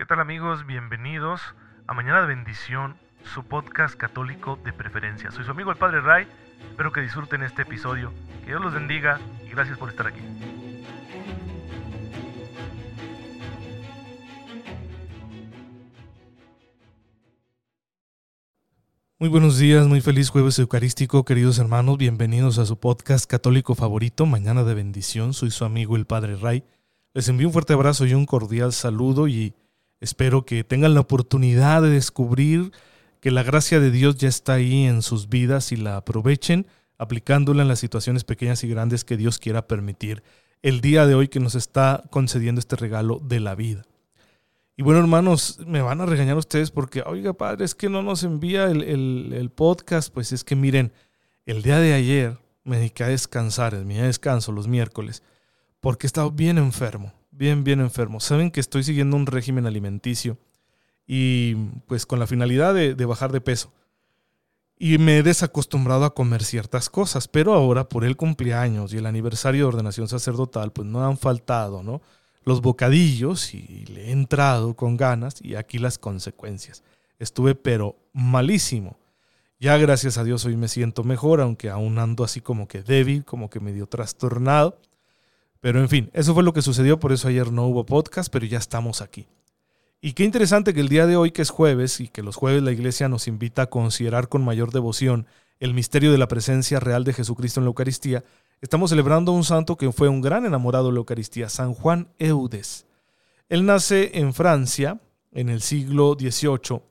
¿Qué tal amigos? Bienvenidos a Mañana de Bendición, su podcast católico de preferencia. Soy su amigo el Padre Ray, espero que disfruten este episodio, que Dios los bendiga y gracias por estar aquí. Muy buenos días, muy feliz jueves eucarístico, queridos hermanos, bienvenidos a su podcast católico favorito, Mañana de Bendición, soy su amigo el Padre Ray. Les envío un fuerte abrazo y un cordial saludo y espero que tengan la oportunidad de descubrir que la gracia de Dios ya está ahí en sus vidas y la aprovechen aplicándola en las situaciones pequeñas y grandes que Dios quiera permitir el día de hoy que nos está concediendo este regalo de la vida. Y bueno, hermanos, me van a regañar ustedes porque, oiga, padre, es que no nos envía el, podcast. Pues es que miren, el día de ayer me dediqué a descansar, es mi descanso, los miércoles, porque he estado bien enfermo, bien, bien enfermo. Saben que estoy siguiendo un régimen alimenticio y pues con la finalidad de, bajar de peso. Y me he desacostumbrado a comer ciertas cosas, pero ahora por el cumpleaños y el aniversario de ordenación sacerdotal, pues no han faltado, ¿no? los bocadillos y le he entrado con ganas y aquí las consecuencias. Estuve pero malísimo. Ya gracias a Dios hoy me siento mejor, aunque aún ando así como que débil, como que medio trastornado. Pero en fin, eso fue lo que sucedió, por eso ayer no hubo podcast, pero ya estamos aquí. Y qué interesante que el día de hoy, que es jueves, y que los jueves la iglesia nos invita a considerar con mayor devoción el misterio de la presencia real de Jesucristo en la Eucaristía, Estamos celebrando a un santo que fue un gran enamorado de la Eucaristía, San Juan Eudes. Él nace en Francia en el siglo XVIII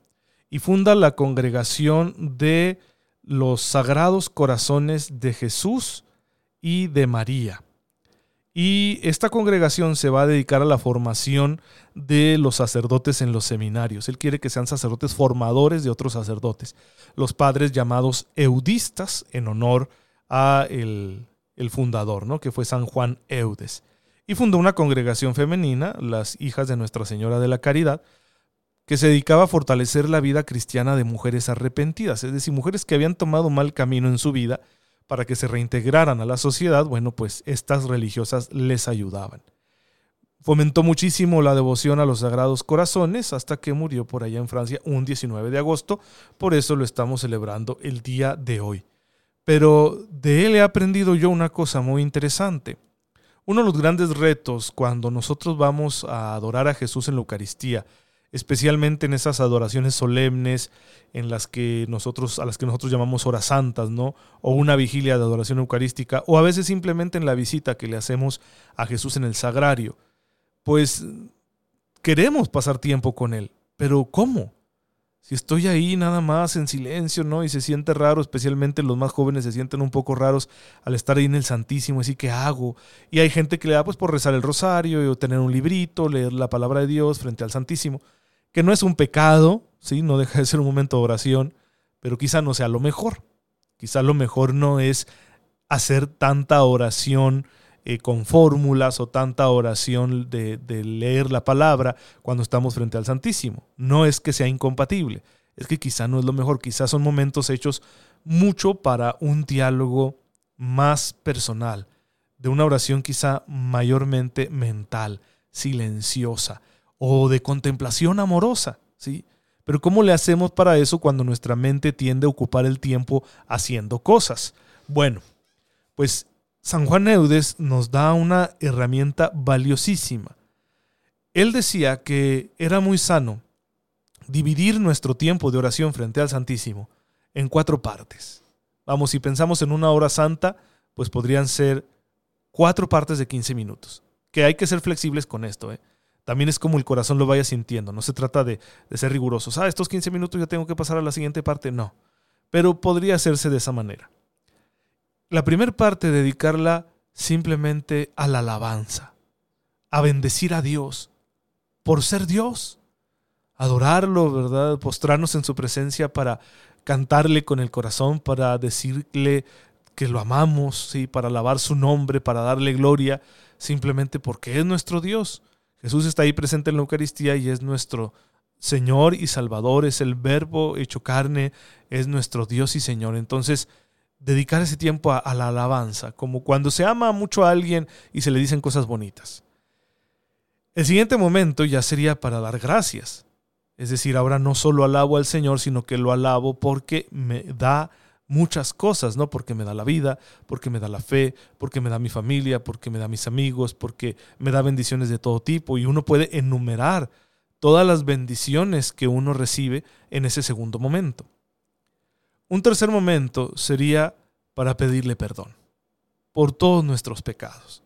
y funda la congregación de los Sagrados Corazones de Jesús y de María. Y esta congregación se va a dedicar a la formación de los sacerdotes en los seminarios. Él quiere que sean sacerdotes formadores de otros sacerdotes, los padres llamados eudistas en honor a el el fundador, ¿no? que fue San Juan Eudes. Y fundó una congregación femenina, las Hijas de Nuestra Señora de la Caridad, que se dedicaba a fortalecer la vida cristiana de mujeres arrepentidas, es decir, mujeres que habían tomado mal camino en su vida para que se reintegraran a la sociedad, bueno, pues estas religiosas les ayudaban. Fomentó muchísimo la devoción a los Sagrados Corazones hasta que murió por allá en Francia un 19 de agosto, por eso lo estamos celebrando el día de hoy. Pero de él he aprendido yo una cosa muy interesante. Uno de los grandes retos cuando nosotros vamos a adorar a Jesús en la Eucaristía, especialmente en esas adoraciones solemnes en las que nosotros a las que nosotros llamamos horas santas, ¿no? O una vigilia de adoración eucarística o a veces simplemente en la visita que le hacemos a Jesús en el sagrario. Pues queremos pasar tiempo con él, pero ¿cómo? si estoy ahí nada más en silencio, ¿no? Y se siente raro, especialmente los más jóvenes se sienten un poco raros al estar ahí en el Santísimo, así que hago. Y hay gente que le da pues por rezar el rosario o tener un librito, leer la palabra de Dios frente al Santísimo, que no es un pecado, ¿sí? No deja de ser un momento de oración, pero quizá no sea lo mejor. Quizá lo mejor no es hacer tanta oración eh, con fórmulas o tanta oración de, leer la palabra cuando estamos frente al Santísimo. No es que sea incompatible, es que quizá no es lo mejor, quizás son momentos hechos mucho para un diálogo más personal, de una oración quizá mayormente mental, silenciosa o de contemplación amorosa, ¿sí? Pero ¿cómo le hacemos para eso cuando nuestra mente tiende a ocupar el tiempo haciendo cosas? Bueno, pues San Juan Eudes nos da una herramienta valiosísima. Él decía que era muy sano dividir nuestro tiempo de oración frente al Santísimo en cuatro partes. Vamos, si pensamos en una hora santa, pues podrían ser cuatro partes de 15 minutos. Que hay que ser flexibles con esto. ¿eh? También es como el corazón lo vaya sintiendo. No se trata de, de ser rigurosos. Ah, estos 15 minutos ya tengo que pasar a la siguiente parte. No. Pero podría hacerse de esa manera la primera parte dedicarla simplemente a la alabanza, a bendecir a Dios por ser Dios, adorarlo, ¿verdad? Postrarnos en su presencia para cantarle con el corazón, para decirle que lo amamos, ¿sí? para alabar su nombre, para darle gloria, simplemente porque es nuestro Dios. Jesús está ahí presente en la Eucaristía y es nuestro Señor y Salvador, es el verbo hecho carne, es nuestro Dios y Señor. Entonces, dedicar ese tiempo a, la alabanza, como cuando se ama mucho a alguien y se le dicen cosas bonitas. El siguiente momento ya sería para dar gracias. Es decir, ahora no solo alabo al Señor, sino que lo alabo porque me da muchas cosas, ¿no? Porque me da la vida, porque me da la fe, porque me da mi familia, porque me da mis amigos, porque me da bendiciones de todo tipo y uno puede enumerar todas las bendiciones que uno recibe en ese segundo momento. Un tercer momento sería para pedirle perdón por todos nuestros pecados.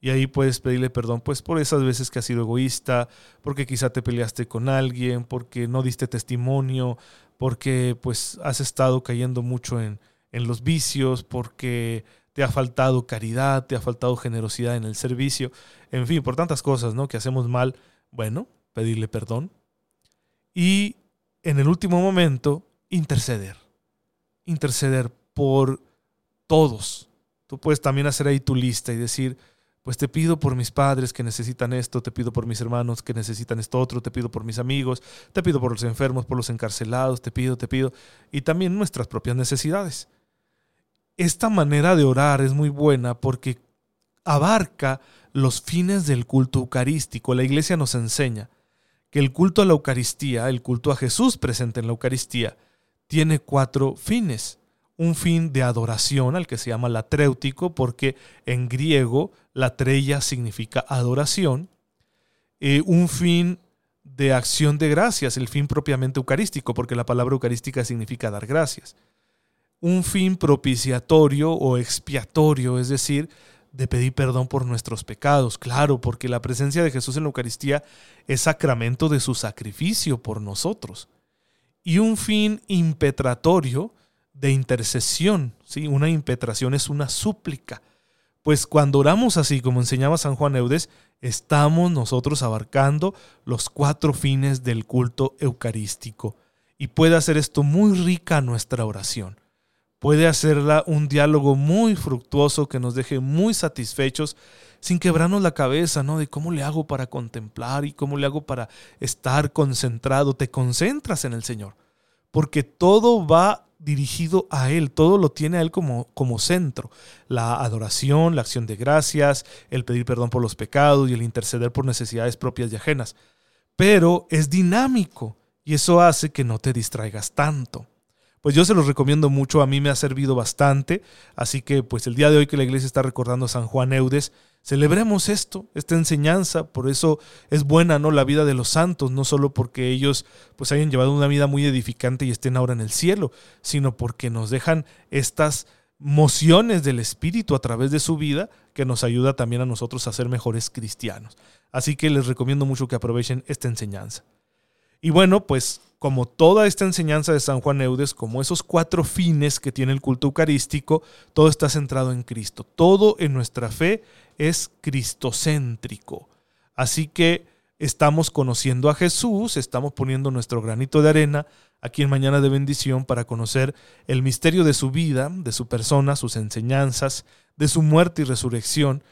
Y ahí puedes pedirle perdón pues por esas veces que has sido egoísta, porque quizá te peleaste con alguien, porque no diste testimonio, porque pues has estado cayendo mucho en, en los vicios, porque te ha faltado caridad, te ha faltado generosidad en el servicio, en fin, por tantas cosas, ¿no? Que hacemos mal. Bueno, pedirle perdón. Y en el último momento, interceder. Interceder por todos. Tú puedes también hacer ahí tu lista y decir, pues te pido por mis padres que necesitan esto, te pido por mis hermanos que necesitan esto otro, te pido por mis amigos, te pido por los enfermos, por los encarcelados, te pido, te pido, y también nuestras propias necesidades. Esta manera de orar es muy buena porque abarca los fines del culto eucarístico. La iglesia nos enseña que el culto a la Eucaristía, el culto a Jesús presente en la Eucaristía, tiene cuatro fines un fin de adoración al que se llama latréutico, porque en griego la trella significa adoración, eh, un fin de acción de gracias, el fin propiamente eucarístico, porque la palabra eucarística significa dar gracias, un fin propiciatorio o expiatorio, es decir, de pedir perdón por nuestros pecados, claro, porque la presencia de Jesús en la Eucaristía es sacramento de su sacrificio por nosotros, y un fin impetratorio, de intercesión. ¿sí? Una impetración es una súplica. Pues cuando oramos así, como enseñaba San Juan Eudes, estamos nosotros abarcando los cuatro fines del culto eucarístico. Y puede hacer esto muy rica nuestra oración. Puede hacerla un diálogo muy fructuoso que nos deje muy satisfechos sin quebrarnos la cabeza, ¿no? De cómo le hago para contemplar y cómo le hago para estar concentrado. Te concentras en el Señor, porque todo va dirigido a Él, todo lo tiene a Él como, como centro. La adoración, la acción de gracias, el pedir perdón por los pecados y el interceder por necesidades propias y ajenas. Pero es dinámico y eso hace que no te distraigas tanto. Pues yo se los recomiendo mucho, a mí me ha servido bastante, así que pues el día de hoy que la iglesia está recordando a San Juan Eudes, Celebremos esto, esta enseñanza, por eso es buena, ¿no? La vida de los santos, no solo porque ellos pues hayan llevado una vida muy edificante y estén ahora en el cielo, sino porque nos dejan estas mociones del Espíritu a través de su vida que nos ayuda también a nosotros a ser mejores cristianos. Así que les recomiendo mucho que aprovechen esta enseñanza. Y bueno, pues como toda esta enseñanza de San Juan Eudes, como esos cuatro fines que tiene el culto eucarístico, todo está centrado en Cristo. Todo en nuestra fe es cristocéntrico. Así que estamos conociendo a Jesús, estamos poniendo nuestro granito de arena aquí en Mañana de Bendición para conocer el misterio de su vida, de su persona, sus enseñanzas, de su muerte y resurrección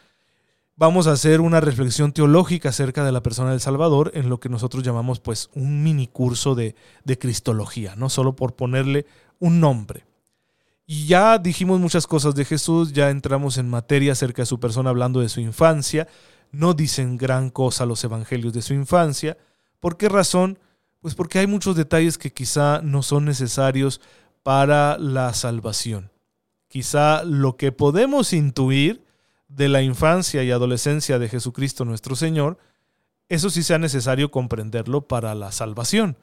vamos a hacer una reflexión teológica acerca de la persona del Salvador en lo que nosotros llamamos pues un mini curso de, de Cristología, no solo por ponerle un nombre. Y ya dijimos muchas cosas de Jesús, ya entramos en materia acerca de su persona hablando de su infancia, no dicen gran cosa los evangelios de su infancia. ¿Por qué razón? Pues porque hay muchos detalles que quizá no son necesarios para la salvación. Quizá lo que podemos intuir de la infancia y adolescencia de Jesucristo nuestro Señor, eso sí sea necesario comprenderlo para la salvación.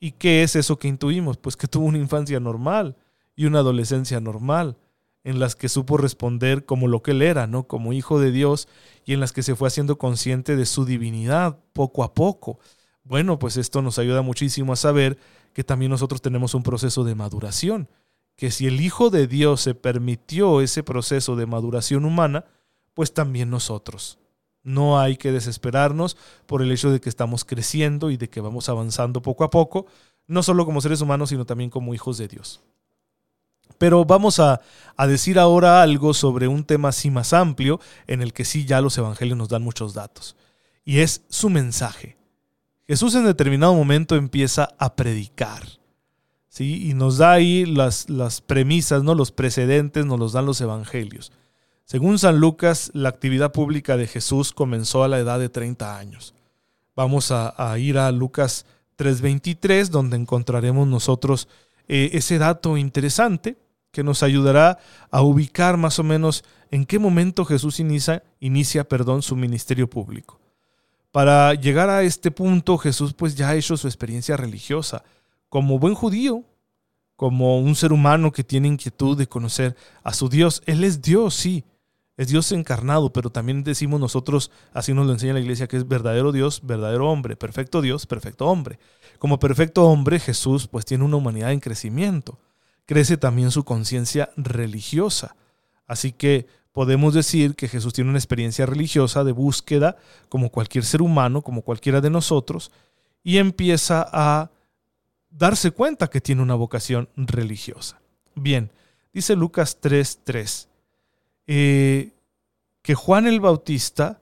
¿Y qué es eso que intuimos? Pues que tuvo una infancia normal y una adolescencia normal, en las que supo responder como lo que él era, ¿no? Como hijo de Dios y en las que se fue haciendo consciente de su divinidad poco a poco. Bueno, pues esto nos ayuda muchísimo a saber que también nosotros tenemos un proceso de maduración, que si el Hijo de Dios se permitió ese proceso de maduración humana, pues también nosotros. No hay que desesperarnos por el hecho de que estamos creciendo y de que vamos avanzando poco a poco, no solo como seres humanos, sino también como hijos de Dios. Pero vamos a, decir ahora algo sobre un tema así más amplio, en el que sí ya los evangelios nos dan muchos datos, y es su mensaje. Jesús en determinado momento empieza a predicar. ¿sí? Y nos da ahí las, las premisas, ¿no? los precedentes, nos los dan los evangelios. Según San Lucas, la actividad pública de Jesús comenzó a la edad de 30 años. Vamos a, ir a Lucas 3:23, donde encontraremos nosotros eh, ese dato interesante que nos ayudará a ubicar más o menos en qué momento Jesús inicia, inicia perdón, su ministerio público. Para llegar a este punto, Jesús pues ya ha hecho su experiencia religiosa. Como buen judío, como un ser humano que tiene inquietud de conocer a su Dios. Él es Dios, sí, es Dios encarnado, pero también decimos nosotros, así nos lo enseña la iglesia, que es verdadero Dios, verdadero hombre, perfecto Dios, perfecto hombre. Como perfecto hombre, Jesús pues tiene una humanidad en crecimiento. Crece también su conciencia religiosa. Así que podemos decir que Jesús tiene una experiencia religiosa de búsqueda, como cualquier ser humano, como cualquiera de nosotros, y empieza a darse cuenta que tiene una vocación religiosa. Bien, dice Lucas 3:3, eh, que Juan el Bautista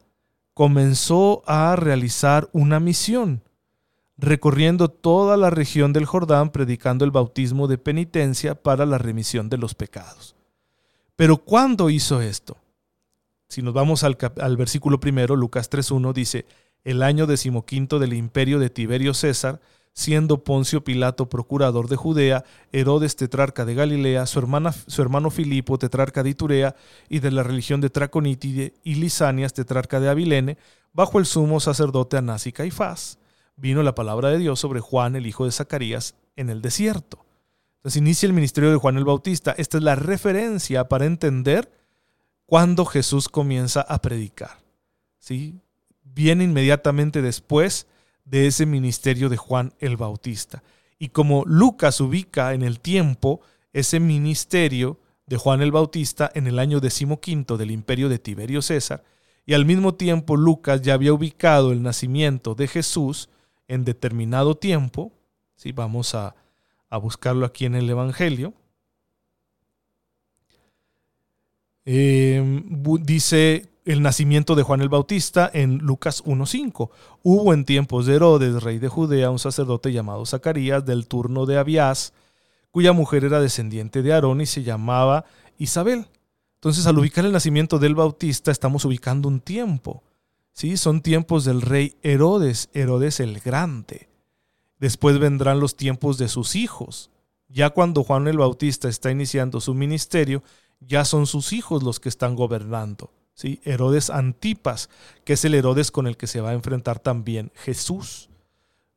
comenzó a realizar una misión, recorriendo toda la región del Jordán predicando el bautismo de penitencia para la remisión de los pecados. Pero ¿cuándo hizo esto? Si nos vamos al, versículo primero, Lucas 3.1 dice, el año decimoquinto del imperio de Tiberio César, siendo Poncio Pilato procurador de Judea, Herodes tetrarca de Galilea, su, hermana, su hermano Filipo tetrarca de Iturea y de la religión de Traconítide, y Lisanias tetrarca de Abilene, bajo el sumo sacerdote Anás y Caifás. Vino la palabra de Dios sobre Juan, el hijo de Zacarías, en el desierto. Entonces inicia el ministerio de Juan el Bautista. Esta es la referencia para entender cuándo Jesús comienza a predicar. ¿Sí? Viene inmediatamente después de ese ministerio de Juan el Bautista. Y como Lucas ubica en el tiempo ese ministerio de Juan el Bautista en el año decimoquinto del imperio de Tiberio César, y al mismo tiempo Lucas ya había ubicado el nacimiento de Jesús en determinado tiempo, ¿sí? vamos a, buscarlo aquí en el Evangelio, eh, dice el nacimiento de Juan el Bautista en Lucas 1.5. Hubo en tiempos de Herodes, rey de Judea, un sacerdote llamado Zacarías del turno de Abías, cuya mujer era descendiente de Aarón y se llamaba Isabel. Entonces, al ubicar el nacimiento del Bautista, estamos ubicando un tiempo. ¿Sí? Son tiempos del rey Herodes, Herodes el Grande. Después vendrán los tiempos de sus hijos. Ya cuando Juan el Bautista está iniciando su ministerio, ya son sus hijos los que están gobernando. ¿sí? Herodes Antipas, que es el Herodes con el que se va a enfrentar también Jesús,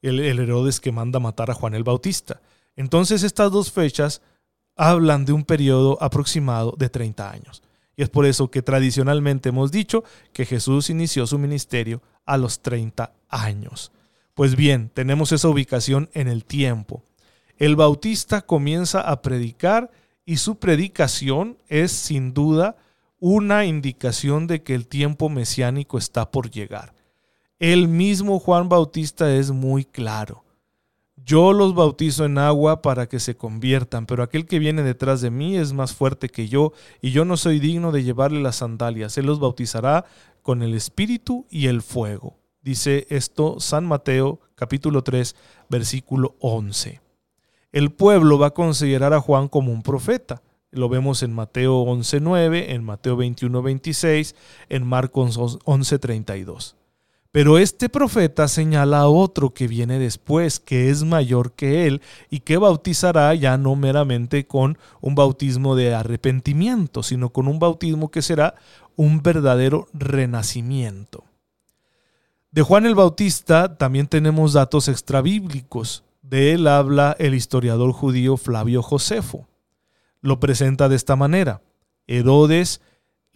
el, el Herodes que manda matar a Juan el Bautista. Entonces estas dos fechas hablan de un periodo aproximado de 30 años. Y es por eso que tradicionalmente hemos dicho que Jesús inició su ministerio a los 30 años. Pues bien, tenemos esa ubicación en el tiempo. El Bautista comienza a predicar y su predicación es sin duda una indicación de que el tiempo mesiánico está por llegar. El mismo Juan Bautista es muy claro. Yo los bautizo en agua para que se conviertan, pero aquel que viene detrás de mí es más fuerte que yo, y yo no soy digno de llevarle las sandalias. Él los bautizará con el Espíritu y el fuego. Dice esto San Mateo capítulo 3 versículo 11. El pueblo va a considerar a Juan como un profeta. Lo vemos en Mateo 11.9, en Mateo 21.26, en Marcos 11.32. Pero este profeta señala a otro que viene después, que es mayor que él y que bautizará ya no meramente con un bautismo de arrepentimiento, sino con un bautismo que será un verdadero renacimiento. De Juan el Bautista también tenemos datos extrabíblicos. De él habla el historiador judío Flavio Josefo lo presenta de esta manera. Herodes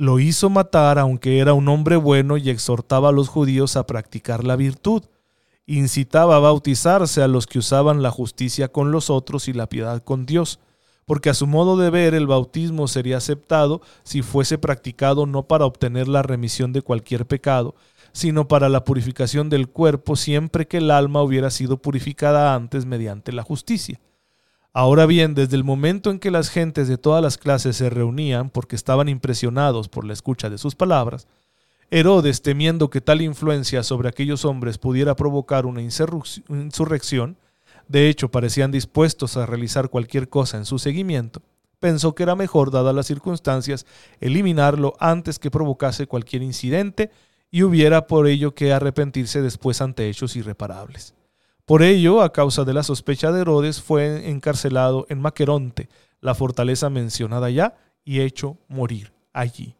lo hizo matar aunque era un hombre bueno y exhortaba a los judíos a practicar la virtud. Incitaba a bautizarse a los que usaban la justicia con los otros y la piedad con Dios, porque a su modo de ver el bautismo sería aceptado si fuese practicado no para obtener la remisión de cualquier pecado, sino para la purificación del cuerpo siempre que el alma hubiera sido purificada antes mediante la justicia. Ahora bien, desde el momento en que las gentes de todas las clases se reunían porque estaban impresionados por la escucha de sus palabras, Herodes, temiendo que tal influencia sobre aquellos hombres pudiera provocar una insurrección, de hecho parecían dispuestos a realizar cualquier cosa en su seguimiento, pensó que era mejor, dadas las circunstancias, eliminarlo antes que provocase cualquier incidente y hubiera por ello que arrepentirse después ante hechos irreparables. Por ello, a causa de la sospecha de Herodes, fue encarcelado en Maqueronte, la fortaleza mencionada ya, y hecho morir allí.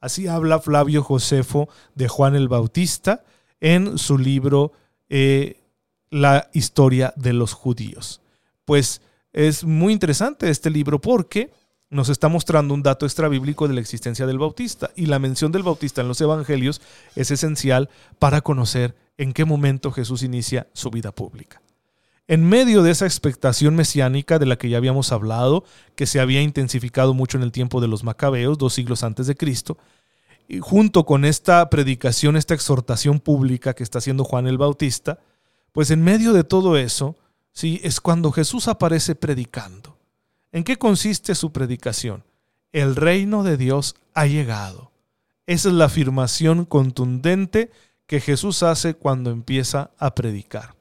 Así habla Flavio Josefo de Juan el Bautista en su libro eh, La historia de los judíos. Pues es muy interesante este libro porque nos está mostrando un dato extrabíblico de la existencia del Bautista y la mención del Bautista en los Evangelios es esencial para conocer en qué momento Jesús inicia su vida pública. En medio de esa expectación mesiánica de la que ya habíamos hablado, que se había intensificado mucho en el tiempo de los macabeos, dos siglos antes de Cristo, y junto con esta predicación, esta exhortación pública que está haciendo Juan el Bautista, pues en medio de todo eso, sí, es cuando Jesús aparece predicando. ¿En qué consiste su predicación? El reino de Dios ha llegado. Esa es la afirmación contundente que Jesús hace cuando empieza a predicar.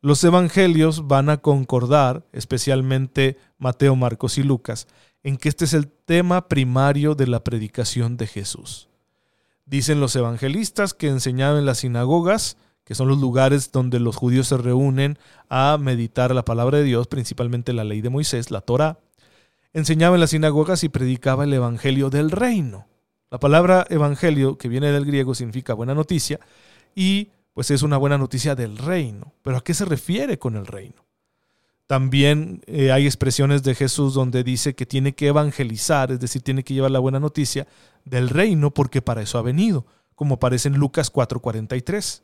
Los evangelios van a concordar, especialmente Mateo, Marcos y Lucas, en que este es el tema primario de la predicación de Jesús. Dicen los evangelistas que enseñaba en las sinagogas, que son los lugares donde los judíos se reúnen a meditar la palabra de Dios, principalmente la ley de Moisés, la Torá. Enseñaba en las sinagogas y predicaba el evangelio del reino. La palabra evangelio, que viene del griego, significa buena noticia y pues es una buena noticia del reino. Pero ¿a qué se refiere con el reino? También eh, hay expresiones de Jesús donde dice que tiene que evangelizar, es decir, tiene que llevar la buena noticia del reino porque para eso ha venido, como aparece en Lucas 4:43.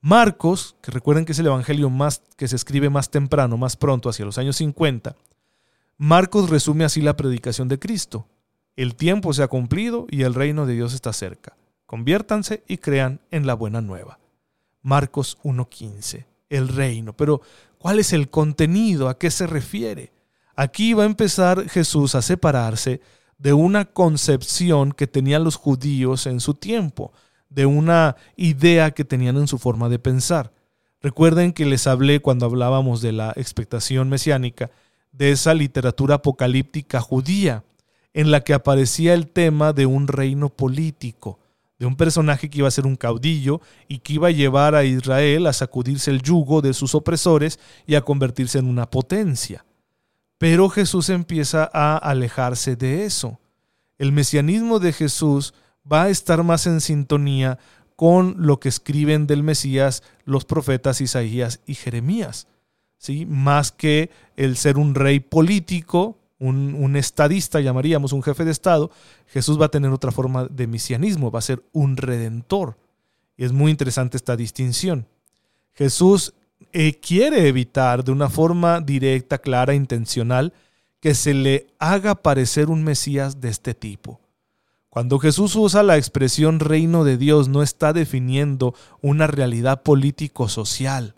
Marcos, que recuerden que es el evangelio más que se escribe más temprano, más pronto, hacia los años 50, Marcos resume así la predicación de Cristo. El tiempo se ha cumplido y el reino de Dios está cerca. Conviértanse y crean en la buena nueva. Marcos 1.15, el reino. Pero, ¿cuál es el contenido? ¿A qué se refiere? Aquí va a empezar Jesús a separarse de una concepción que tenían los judíos en su tiempo, de una idea que tenían en su forma de pensar. Recuerden que les hablé cuando hablábamos de la expectación mesiánica, de esa literatura apocalíptica judía, en la que aparecía el tema de un reino político, de un personaje que iba a ser un caudillo y que iba a llevar a Israel a sacudirse el yugo de sus opresores y a convertirse en una potencia. Pero Jesús empieza a alejarse de eso. El mesianismo de Jesús va a estar más en sintonía con lo que escriben del Mesías los profetas Isaías y Jeremías, ¿sí? más que el ser un rey político un, estadista, llamaríamos un jefe de Estado, Jesús va a tener otra forma de mesianismo, va a ser un redentor. Y es muy interesante esta distinción. Jesús eh, quiere evitar de una forma directa, clara, intencional, que se le haga parecer un Mesías de este tipo. Cuando Jesús usa la expresión reino de Dios, no está definiendo una realidad político-social.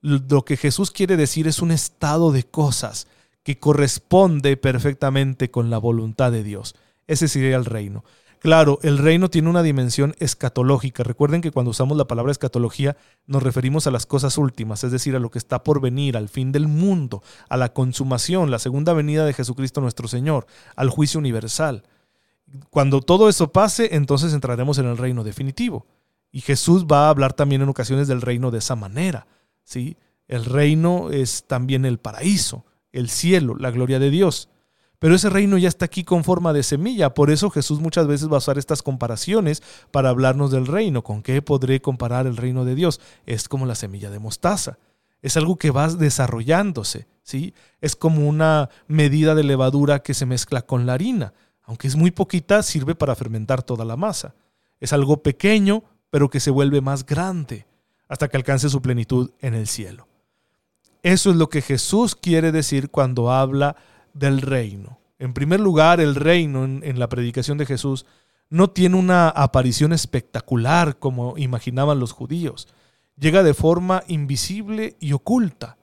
Lo que Jesús quiere decir es un estado de cosas que corresponde perfectamente con la voluntad de Dios. Ese sería el reino. Claro, el reino tiene una dimensión escatológica. Recuerden que cuando usamos la palabra escatología nos referimos a las cosas últimas, es decir, a lo que está por venir, al fin del mundo, a la consumación, la segunda venida de Jesucristo nuestro Señor, al juicio universal. Cuando todo eso pase, entonces entraremos en el reino definitivo. Y Jesús va a hablar también en ocasiones del reino de esa manera. ¿sí? El reino es también el paraíso el cielo, la gloria de Dios. Pero ese reino ya está aquí con forma de semilla. Por eso Jesús muchas veces va a usar estas comparaciones para hablarnos del reino. ¿Con qué podré comparar el reino de Dios? Es como la semilla de mostaza. Es algo que va desarrollándose, ¿sí? Es como una medida de levadura que se mezcla con la harina. Aunque es muy poquita, sirve para fermentar toda la masa. Es algo pequeño, pero que se vuelve más grande hasta que alcance su plenitud en el cielo. Eso es lo que Jesús quiere decir cuando habla del reino. En primer lugar, el reino en, la predicación de Jesús no tiene una aparición espectacular como imaginaban los judíos. Llega de forma invisible y oculta.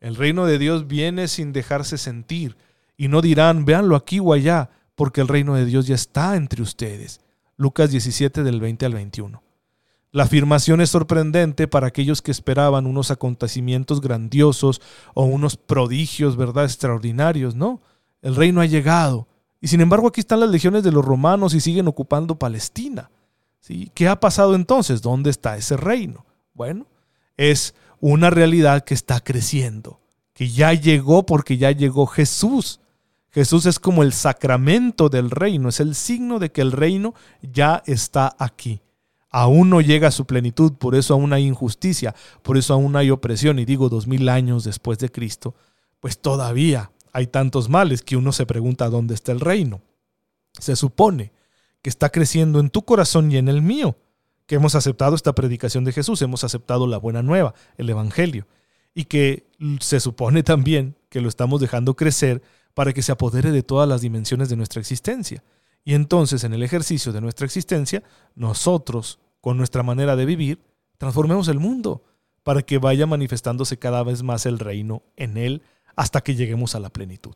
El reino de Dios viene sin dejarse sentir y no dirán, véanlo aquí o allá, porque el reino de Dios ya está entre ustedes. Lucas 17 del 20 al 21. La afirmación es sorprendente para aquellos que esperaban unos acontecimientos grandiosos o unos prodigios, ¿verdad?, extraordinarios, ¿no? El reino ha llegado. Y sin embargo aquí están las legiones de los romanos y siguen ocupando Palestina. ¿sí? ¿Qué ha pasado entonces? ¿Dónde está ese reino? Bueno, es una realidad que está creciendo, que ya llegó porque ya llegó Jesús. Jesús es como el sacramento del reino, es el signo de que el reino ya está aquí. Aún no llega a su plenitud, por eso aún hay injusticia, por eso aún hay opresión, y digo dos mil años después de Cristo, pues todavía hay tantos males que uno se pregunta dónde está el reino. Se supone que está creciendo en tu corazón y en el mío, que hemos aceptado esta predicación de Jesús, hemos aceptado la buena nueva, el Evangelio, y que se supone también que lo estamos dejando crecer para que se apodere de todas las dimensiones de nuestra existencia. Y entonces en el ejercicio de nuestra existencia, nosotros, con nuestra manera de vivir, transformemos el mundo para que vaya manifestándose cada vez más el reino en él hasta que lleguemos a la plenitud.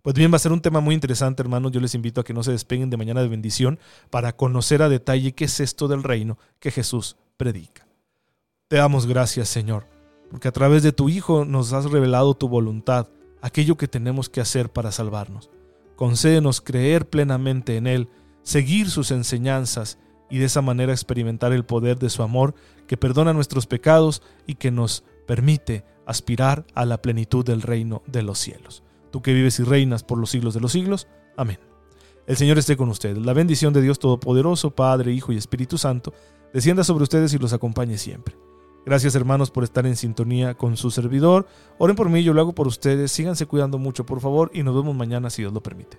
Pues bien, va a ser un tema muy interesante, hermanos. Yo les invito a que no se despeguen de mañana de bendición para conocer a detalle qué es esto del reino que Jesús predica. Te damos gracias, Señor, porque a través de tu Hijo nos has revelado tu voluntad, aquello que tenemos que hacer para salvarnos. Concédenos creer plenamente en Él, seguir sus enseñanzas y de esa manera experimentar el poder de su amor que perdona nuestros pecados y que nos permite aspirar a la plenitud del reino de los cielos. Tú que vives y reinas por los siglos de los siglos. Amén. El Señor esté con ustedes. La bendición de Dios Todopoderoso, Padre, Hijo y Espíritu Santo, descienda sobre ustedes y los acompañe siempre. Gracias hermanos por estar en sintonía con su servidor. Oren por mí, yo lo hago por ustedes. Síganse cuidando mucho, por favor, y nos vemos mañana si Dios lo permite.